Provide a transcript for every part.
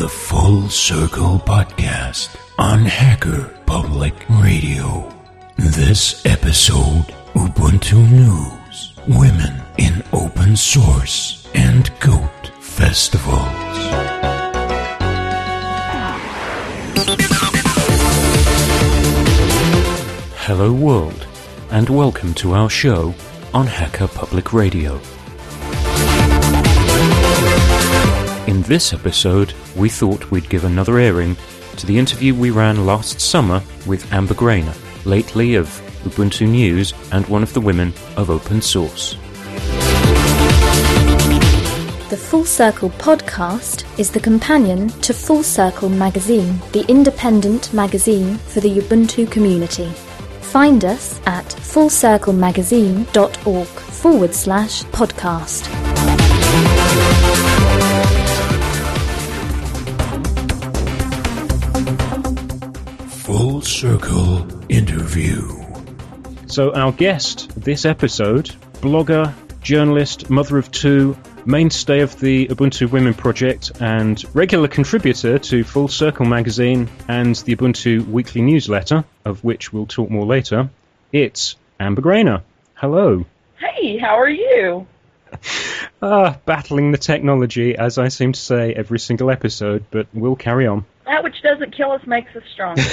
the Full Circle Podcast on Hacker Public Radio. This episode Ubuntu News, Women in Open Source, and Goat Festivals. Hello, world, and welcome to our show on Hacker Public Radio. In this episode, we thought we'd give another airing to the interview we ran last summer with Amber Graner, lately of Ubuntu News and one of the women of open source. The Full Circle podcast is the companion to Full Circle magazine, the independent magazine for the Ubuntu community. Find us at fullcirclemagazine.org forward slash podcast. Full Circle Interview. So, our guest this episode, blogger, journalist, mother of two, mainstay of the Ubuntu Women Project, and regular contributor to Full Circle magazine and the Ubuntu weekly newsletter, of which we'll talk more later, it's Amber Graner. Hello. Hey, how are you? Ah, battling the technology, as I seem to say every single episode, but we'll carry on. That which doesn't kill us makes us stronger.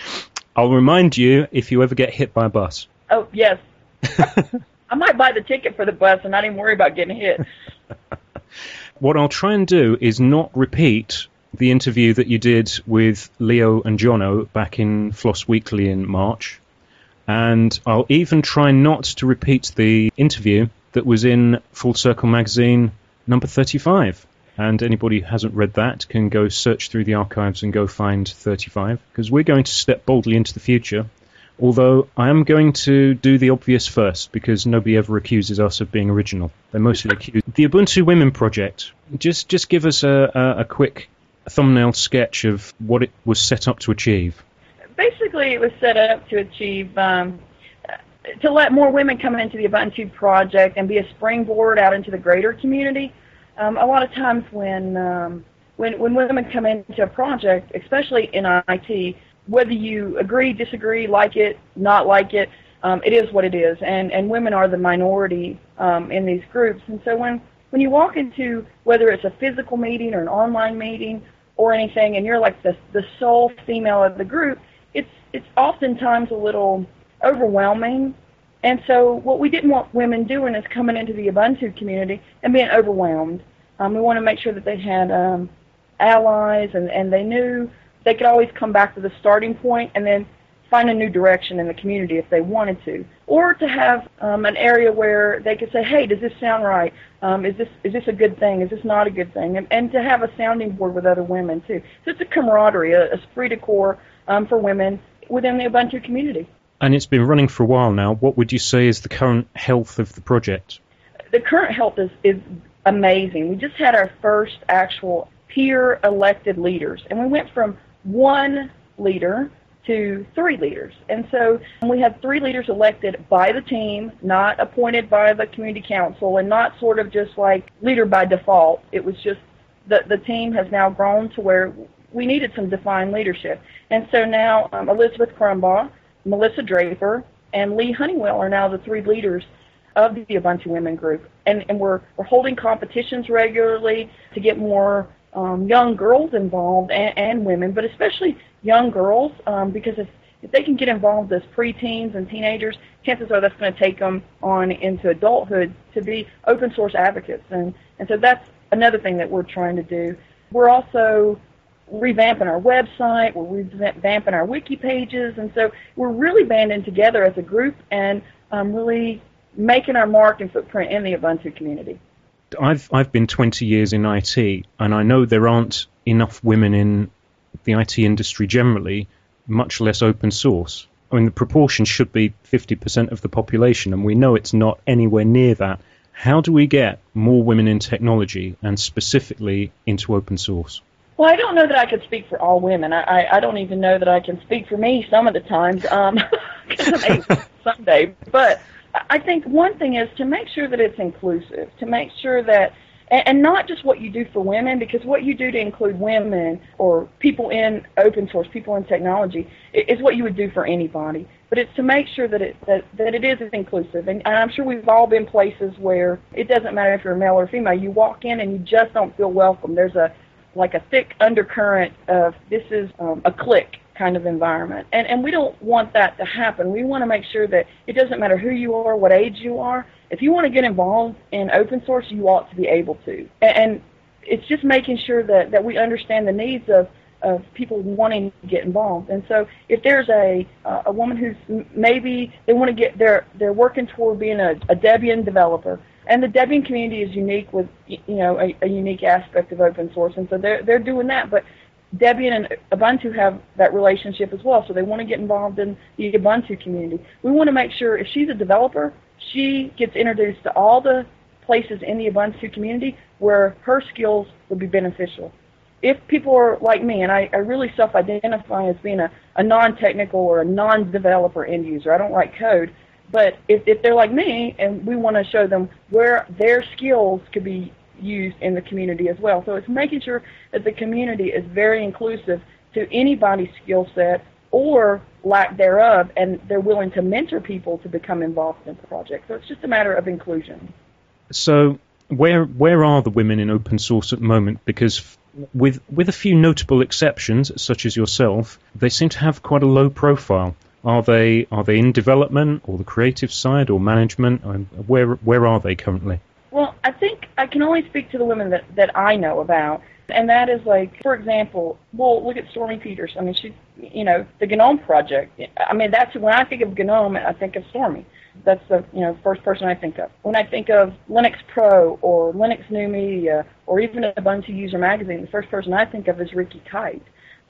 I'll remind you if you ever get hit by a bus. oh, yes. I might buy the ticket for the bus and not even worry about getting hit. What I'll try and do is not repeat the interview that you did with Leo and Jono back in Floss Weekly in March. And I'll even try not to repeat the interview that was in Full Circle magazine number 35. And anybody who hasn't read that can go search through the archives and go find 35, because we're going to step boldly into the future. Although I am going to do the obvious first, because nobody ever accuses us of being original. They mostly accuse the Ubuntu Women Project. Just, just give us a, a, a quick thumbnail sketch of what it was set up to achieve. Basically, it was set up to achieve, um, to let more women come into the Ubuntu project and be a springboard out into the greater community. Um, a lot of times when, um, when, when women come into a project, especially in IT, whether you agree, disagree, like it, not like it, um, it is what it is, and and women are the minority um, in these groups. And so when when you walk into whether it's a physical meeting or an online meeting or anything, and you're like the the sole female of the group, it's it's oftentimes a little overwhelming. And so what we didn't want women doing is coming into the Ubuntu community and being overwhelmed. Um, we want to make sure that they had um, allies and, and they knew they could always come back to the starting point and then find a new direction in the community if they wanted to, or to have um, an area where they could say, "Hey, does this sound right? Um, is this is this a good thing? Is this not a good thing?" And, and to have a sounding board with other women too. So it's a camaraderie, a esprit de corps um, for women within the Ubuntu community. And it's been running for a while now. What would you say is the current health of the project? The current health is is amazing. We just had our first actual peer elected leaders, and we went from one leader to three leaders. And so we had three leaders elected by the team, not appointed by the community council, and not sort of just like leader by default. It was just the, the team has now grown to where we needed some defined leadership. And so now um, Elizabeth Krumbach, Melissa Draper, and Leigh Honeywell are now the three leaders of the Ubuntu Women Group. And, and we're, we're holding competitions regularly to get more um, young girls involved and, and women, but especially young girls, um, because if, if they can get involved as preteens and teenagers, chances are that's going to take them on into adulthood to be open source advocates. And, and so that's another thing that we're trying to do. We're also revamping our website, we're revamping our wiki pages, and so we're really banding together as a group and um, really making our mark and footprint in the Ubuntu community. I've I've been 20 years in IT, and I know there aren't enough women in the IT industry generally, much less open source. I mean, the proportion should be 50% of the population, and we know it's not anywhere near that. How do we get more women in technology, and specifically into open source? Well, I don't know that I could speak for all women. I, I, I don't even know that I can speak for me some of the times, um, 'cause I may someday. But I think one thing is to make sure that it's inclusive, to make sure that and, and not just what you do for women, because what you do to include women or people in open source, people in technology, is what you would do for anybody. But it's to make sure that it that, that it is inclusive. And, and I'm sure we've all been places where it doesn't matter if you're male or female. You walk in and you just don't feel welcome. There's a like a thick undercurrent of this is um, a clique kind of environment. And, and we don't want that to happen. We want to make sure that it doesn't matter who you are, what age you are. If you want to get involved in open source, you ought to be able to. And, and it's just making sure that, that we understand the needs of, of people wanting to get involved. And so if there's a, uh, a woman who's maybe they want to get, they're, they're working toward being a, a Debian developer, and the Debian community is unique with you know a, a, unique aspect of open source, and so they're they're doing that. But Debian and Ubuntu have that relationship as well, so they want to get involved in the Ubuntu community. We want to make sure if she's a developer, she gets introduced to all the places in the Ubuntu community where her skills would be beneficial. If people are like me, and I, I really self-identify as being a, a non-technical or a non-developer end user, I don't write code, but if, if they're like me and we want to show them where their skills could be used in the community as well. So it's making sure that the community is very inclusive to anybody's skill set or lack thereof, and they're willing to mentor people to become involved in the project. So it's just a matter of inclusion. So where where are the women in open source at the moment? Because with with a few notable exceptions, such as yourself, they seem to have quite a low profile. Are they are they in development or the creative side or management? I where where are they currently? Well, I think I can only speak to the women that, that I know about. And that is like, for example, well, look at Stormy Peters. I mean, she, you know, the GNOME project. I mean, that's when I think of GNOME, I think of Stormy. That's the, you know, first person I think of. When I think of Linux Pro or Linux New Media or even Ubuntu User Magazine, the first person I think of is Rikki Kite.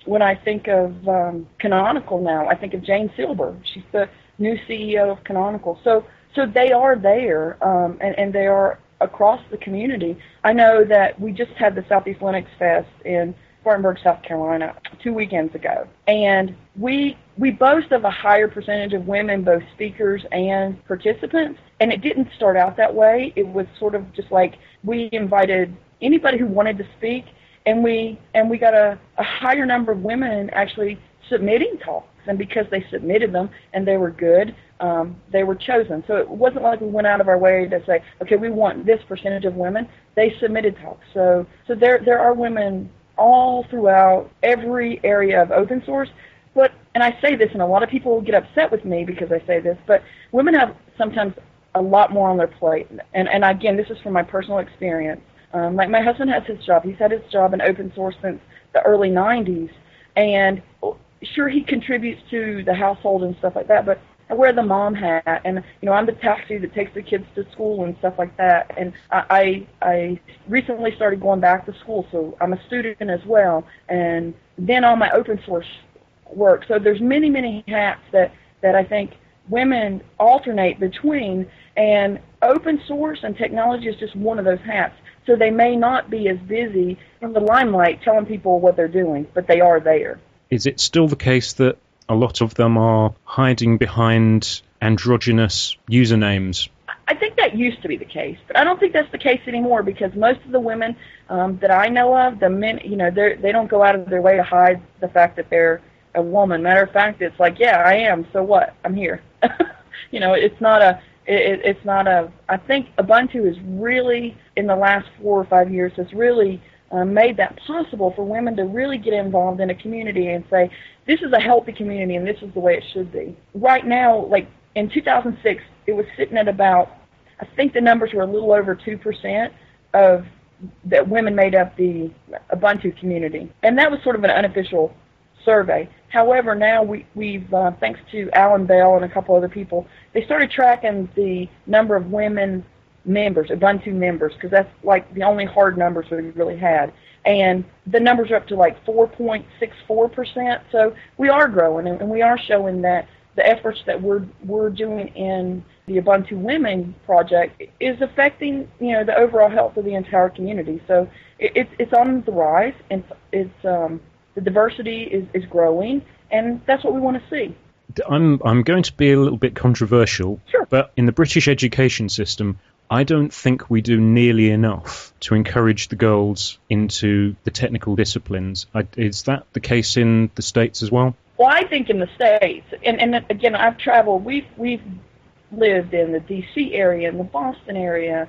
When I think of um, Canonical now, I think of Jane Silber. She's the new CEO of Canonical. So, so they are there, um, and, and they are across the community. I know that we just had the Southeast Linux Fest in Spartanburg, South Carolina, two weekends ago, and we we boast of a higher percentage of women, both speakers and participants. And it didn't start out that way. It was sort of just like we invited anybody who wanted to speak, and we and we got a, a higher number of women actually submitting talks. And because they submitted them and they were good, um, they were chosen. So it wasn't like we went out of our way to say, okay, we want this percentage of women. They submitted talks. So so there there are women all throughout every area of open source. But and I say this, and a lot of people get upset with me because I say this, but women have sometimes a lot more on their plate. And and again, this is from my personal experience. Um, like my husband has his job. He's had his job in open source since the early 90s, and sure he contributes to the household and stuff like that, but I wear the mom hat, and you know I'm the taxi that takes the kids to school and stuff like that. And I I recently started going back to school, so I'm a student as well. And then all my open source work. So there's many many hats that that I think women alternate between, and open source and technology is just one of those hats. So they may not be as busy in the limelight telling people what they're doing, but they are there. Is it still the case that a lot of them are hiding behind androgynous usernames. I think that used to be the case, but I don't think that's the case anymore because most of the women um, that I know of, the men, you know, they they don't go out of their way to hide the fact that they're a woman. Matter of fact, it's like, yeah, I am. So what? I'm here. you know, it's not a. It, it's not a. I think Ubuntu is really in the last four or five years has really um, made that possible for women to really get involved in a community and say, this is a healthy community and this is the way it should be. Right now, like in 2006, it was sitting at about, I think the numbers were a little over 2% of that women made up the Ubuntu community. And that was sort of an unofficial survey. However, now we, we've, uh, thanks to Alan Bell and a couple other people, they started tracking the number of women members, Ubuntu members, because that's like the only hard numbers we really had. And the numbers are up to like 4.64%. So we are growing, and we are showing that the efforts that we're we're doing in the Ubuntu Women project is affecting you know the overall health of the entire community. So it, it's it's on the rise, and it's um, the diversity is, is growing, and that's what we want to see. I'm I'm going to be a little bit controversial, sure. but in the British education system, I don't think we do nearly enough to encourage the girls into the technical disciplines. Is that the case in the States as well? Well, I think in the States, and, and again, I've traveled, we've, we've lived in the D.C. area, in the Boston area,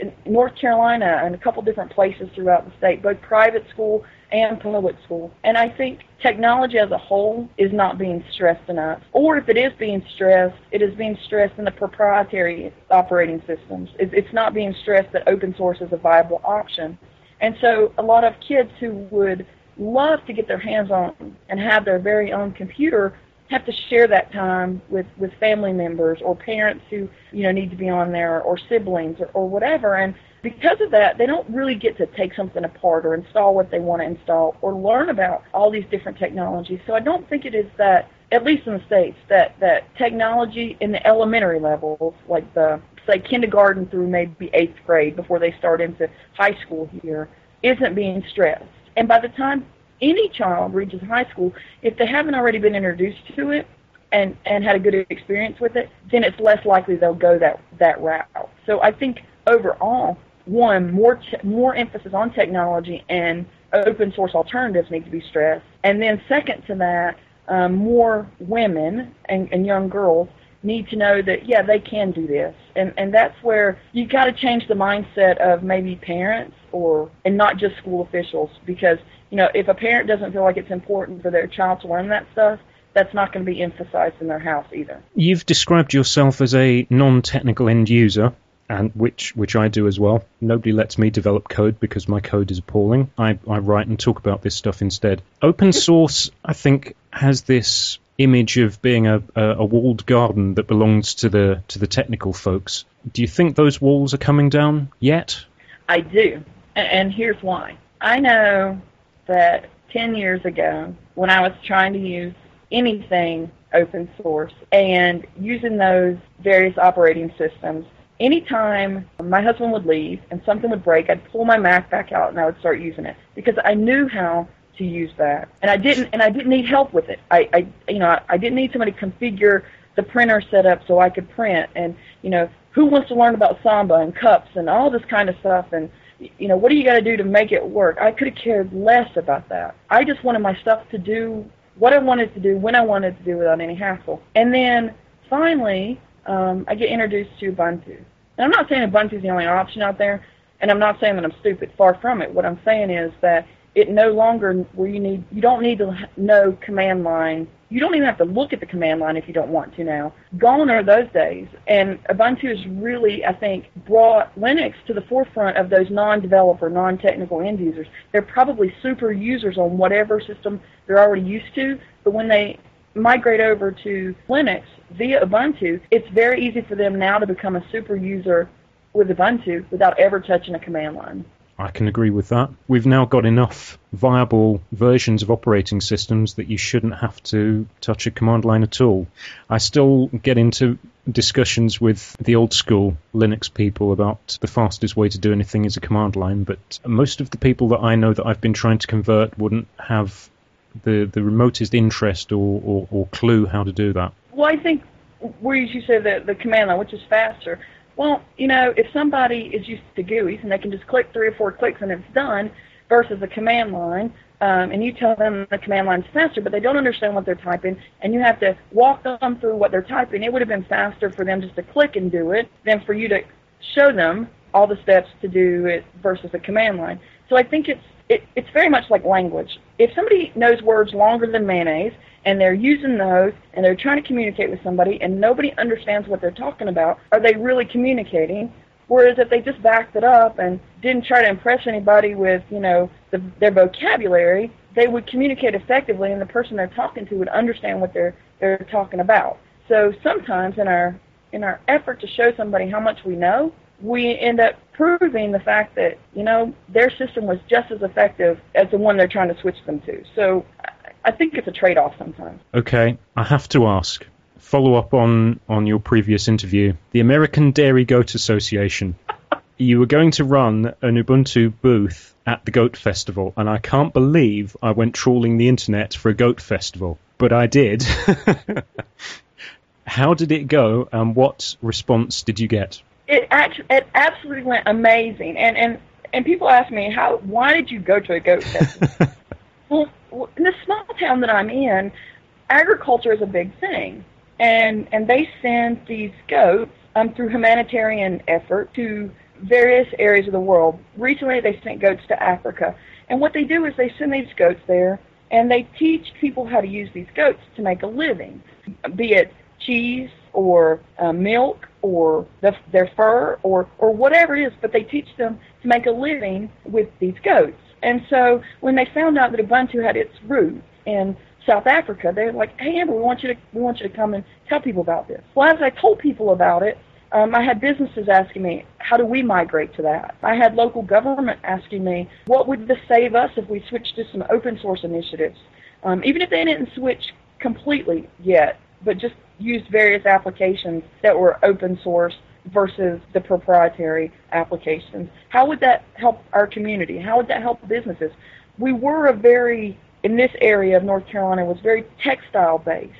in North Carolina, and a couple different places throughout the state, both private school and public school. And I think technology as a whole is not being stressed enough. Or if it is being stressed, it is being stressed in the proprietary operating systems. It's not being stressed that open source is a viable option. And so a lot of kids who would love to get their hands on and have their very own computer have to share that time with with family members or parents who you know need to be on there or siblings or, or whatever. And because of that they don't really get to take something apart or install what they want to install or learn about all these different technologies. So i don't think it is that at least in the states that that technology in the elementary levels like the say kindergarten through maybe eighth grade before they start into high school here isn't being stressed. And by the time any child reaches high school, if they haven't already been introduced to it and and had a good experience with it, then it's less likely they'll go that that route. So I think overall, one more ch- more emphasis on technology and open source alternatives need to be stressed, and then second to that, um, more women and, and young girls need to know that yeah they can do this and and that's where you got to change the mindset of maybe parents or and not just school officials because you know if a parent doesn't feel like it's important for their child to learn that stuff that's not going to be emphasized in their house either you've described yourself as a non-technical end user and which which I do as well. Nobody lets me develop code because my code is appalling. I, I write and talk about this stuff instead. Open source, I think, has this image of being a, a, walled garden that belongs to the to the technical folks. Do you think those walls are coming down yet? I do, and here's why. I know that 10 years ago, when I was trying to use anything open source and using those various operating systems, anytime my husband would leave and something would break, I'd pull my Mac back out and I would start using it because I knew how to use that. And I didn't and I didn't need help with it. I, I you know, I I didn't need somebody to configure the printer setup so I could print and you know, who wants to learn about Samba and cups and all this kind of stuff and you know, what do you got to do to make it work? I could have cared less about that. I just wanted my stuff to do what I wanted to do when I wanted to do without any hassle. And then finally, um, I get introduced to Ubuntu. And I'm not saying Ubuntu is the only option out there, and I'm not saying that I'm stupid. Far from it. What I'm saying is that it no longer where you need you don't need to know command line. You don't even have to look at the command line if you don't want to now. Gone are those days, and Ubuntu has really, I think, brought Linux to the forefront of those non-developer, non-technical end users. They're probably super users on whatever system they're already used to, but when they migrate over to Linux via Ubuntu, it's very easy for them now to become a super user with Ubuntu without ever touching a command line. I can agree with that. We've now got enough viable versions of operating systems that you shouldn't have to touch a command line at all. I still get into discussions with the old school Linux people about the fastest way to do anything is a command line, but most of the people that I know that I've been trying to convert wouldn't have the, the remotest interest or, or, or clue how to do that. Well, I think where you say the, the command line, which is faster, well, you know, if somebody is used to GUIs and they can just click three or four clicks and it's done, versus a command line, um, and you tell them the command line's faster, but they don't understand what they're typing, and you have to walk them through what they're typing, it would have been faster for them just to click and do it than for you to show them all the steps to do it versus a command line. So I think it's it, it's very much like language. If somebody knows words longer than mayonnaise and they're using those and they're trying to communicate with somebody and nobody understands what they're talking about, are they really communicating? Whereas if they just backed it up and didn't try to impress anybody with, you know, the, their vocabulary, they would communicate effectively and the person they're talking to would understand what they're they're talking about. So sometimes in our in our effort to show somebody how much we know, we end up proving the fact that you know their system was just as effective as the one they're trying to switch them to. So I think it's a trade-off sometimes. Okay, I have to ask. Follow up on on your previous interview. The American Dairy Goat Association. you were going to run an Ubuntu booth at the Goat Festival, and I can't believe I went trawling the internet for a Goat Festival, but I did. How did it go, and what response did you get? It actually it absolutely went amazing. And and and people ask me how why did you go to a goat festival? well, in the small town that I'm in, agriculture is a big thing, and and they send these goats um, through humanitarian effort to various areas of the world. Recently, they sent goats to Africa, and what they do is they send these goats there, and they teach people how to use these goats to make a living, be it cheese or uh, milk or the, their fur or or whatever it is. But they teach them to make a living with these goats. And so when they found out that Ubuntu had its roots in South Africa, they're like, "Hey, Amber, we want you to we want you to come and tell people about this." Well, as I told people about it, um, I had businesses asking me, "How do we migrate to that?" I had local government asking me, "What would this save us if we switched to some open source initiatives?" Um, even if they didn't switch completely yet, but just used various applications that were open source versus the proprietary applications. How would that help our community? How would that help businesses? We were a very, in this area of North Carolina, was very textile based.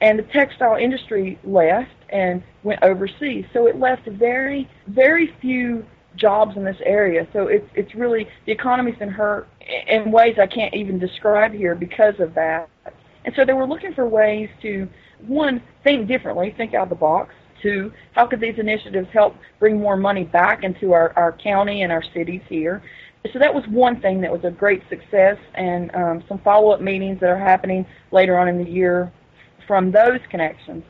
And the textile industry left and went overseas. So it left very, very few jobs in this area. So it's it's really the economy's been hurt in ways I can't even describe here because of that. And so they were looking for ways to one think differently, think out of the box, Two, how could these initiatives help bring more money back into our, our county and our cities here? So that was one thing that was a great success, and um, some follow-up meetings that are happening later on in the year from those connections.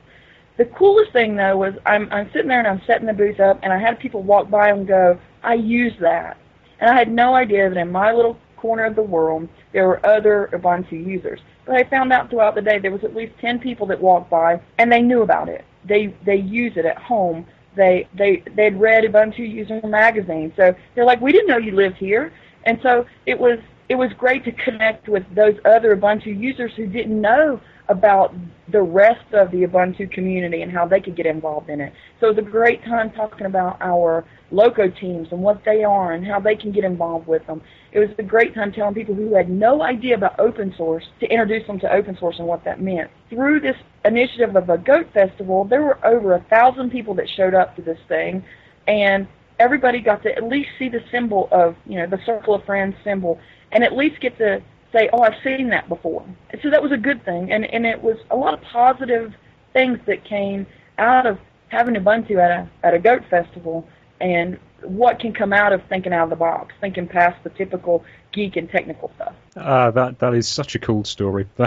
The coolest thing though was I'm, I'm sitting there and I'm setting the booth up, and I had people walk by and go, "I use that," and I had no idea that in my little corner of the world there were other Ubuntu users. But I found out throughout the day there was at least 10 people that walked by and they knew about it they they use it at home. They they they'd read Ubuntu User magazine, so they're like, we didn't know you lived here, and so it was it was great to connect with those other Ubuntu users who didn't know about the rest of the Ubuntu community and how they could get involved in it. So it was a great time talking about our loco teams and what they are and how they can get involved with them. It was a great time telling people who had no idea about open source to introduce them to open source and what that meant. Through this initiative of a goat festival, there were over a thousand people that showed up to this thing and everybody got to at least see the symbol of, you know, the circle of friends symbol and at least get to say, "Oh, I've seen that before." So that was a good thing, and and it was a lot of positive things that came out of having Ubuntu at a at a goat festival, and what can come out of thinking out of the box, thinking past the typical geek and technical stuff. Ah, that that is such a cool story.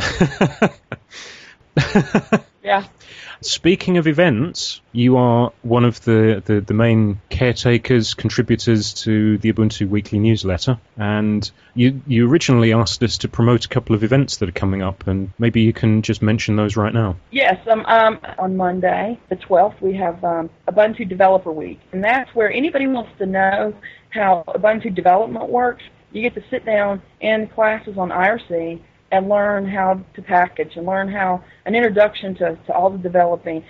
yeah. Speaking of events, you are one of the, the, the, main caretakers, contributors to the Ubuntu Weekly newsletter, and you you originally asked us to promote a couple of events that are coming up, and maybe you can just mention those right now. Yes, um, um, on Monday, the 12th, we have um, Ubuntu Developer Week, and that's where anybody wants to know how Ubuntu development works. You get to sit down in classes on IRC and learn how to package and learn how an introduction to, to all the developing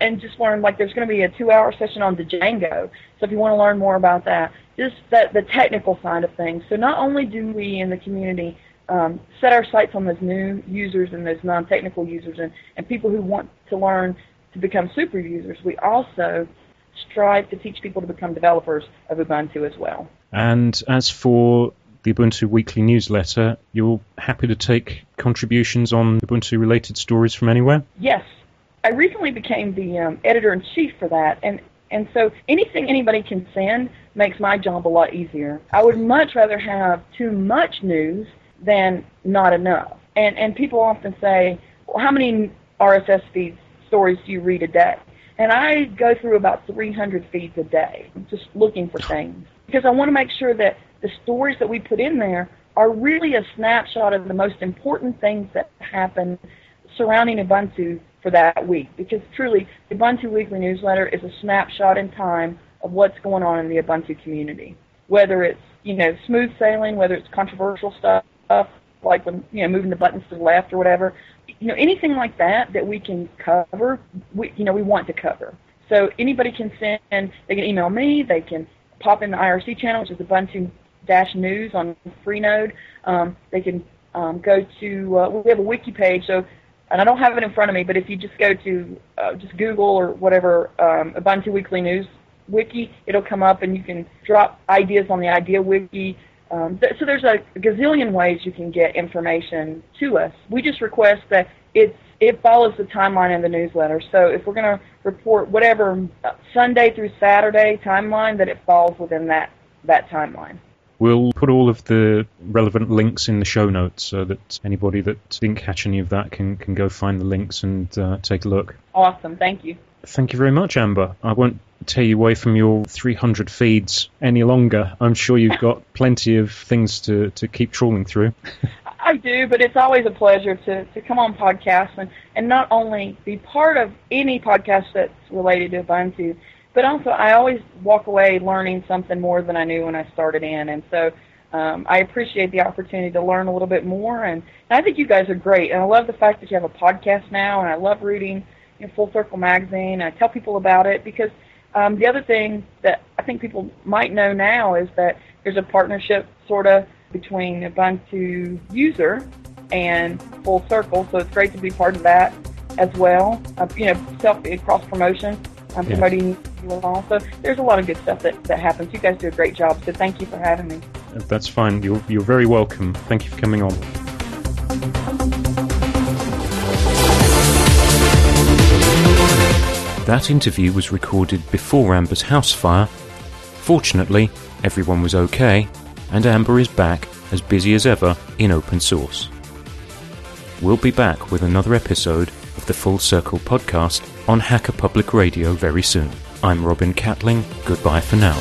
and just learn like there's going to be a two hour session on Django. So if you want to learn more about that, just that the technical side of things. So not only do we in the community um, set our sights on those new users and those non-technical users and, and people who want to learn to become super users, we also strive to teach people to become developers of Ubuntu as well. And as for the Ubuntu Weekly newsletter, you're happy to take contributions on Ubuntu related stories from anywhere? Yes. I recently became the um, editor in chief for that, and, and so anything anybody can send makes my job a lot easier. I would much rather have too much news than not enough. And, and people often say, well, how many RSS feeds stories do you read a day? And I go through about 300 feeds a day, just looking for things. Because I want to make sure that the stories that we put in there are really a snapshot of the most important things that happen surrounding Ubuntu for that week. Because truly, the Ubuntu Weekly Newsletter is a snapshot in time of what's going on in the Ubuntu community. Whether it's you know smooth sailing, whether it's controversial stuff like when you know moving the buttons to the left or whatever, you know anything like that that we can cover, we you know we want to cover. So anybody can send, they can email me, they can pop in the IRC channel, which is Ubuntu dash news on Freenode. Um, they can um, go to uh, we have a wiki page, so and I don't have it in front of me, but if you just go to uh, just Google or whatever um, Ubuntu Weekly News wiki, it'll come up and you can drop ideas on the idea wiki. Um, th- so there's a gazillion ways you can get information to us. We just request that it's it follows the timeline in the newsletter. So if we're going to report whatever uh, Sunday through Saturday timeline, that it falls within that that timeline. We'll put all of the relevant links in the show notes so that anybody that didn't catch any of that can, can go find the links and uh, take a look. Awesome. Thank you. Thank you very much, Amber. I won't tear you away from your 300 feeds any longer. I'm sure you've got plenty of things to, to keep trawling through. I do, but it's always a pleasure to, to come on podcasts and, and not only be part of any podcast that's related to Ubuntu, but also I always walk away learning something more than I knew when I started in. And so um, I appreciate the opportunity to learn a little bit more. And, and I think you guys are great. And I love the fact that you have a podcast now, and I love reading you know, Full Circle magazine. I tell people about it because um, the other thing that I think people might know now is that there's a partnership sort of between Ubuntu user and Full Circle, so it's great to be part of that as well. Uh, you know, self cross promotion. I'm yeah. promoting you all. So there's a lot of good stuff that, that happens. You guys do a great job. So thank you for having me. That's fine. You're you're very welcome. Thank you for coming on. That interview was recorded before Amber's house fire. Fortunately, everyone was okay, and Amber is back as busy as ever in open source. We'll be back with another episode of the Full Circle podcast on Hacker Public Radio very soon. I'm Robin Catling. Goodbye for now.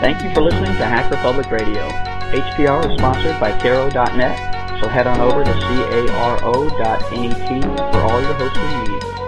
Thank you for listening to Hacker Public Radio. HPR is sponsored by Caro.net, so head on over to caro.net for all your hosting needs.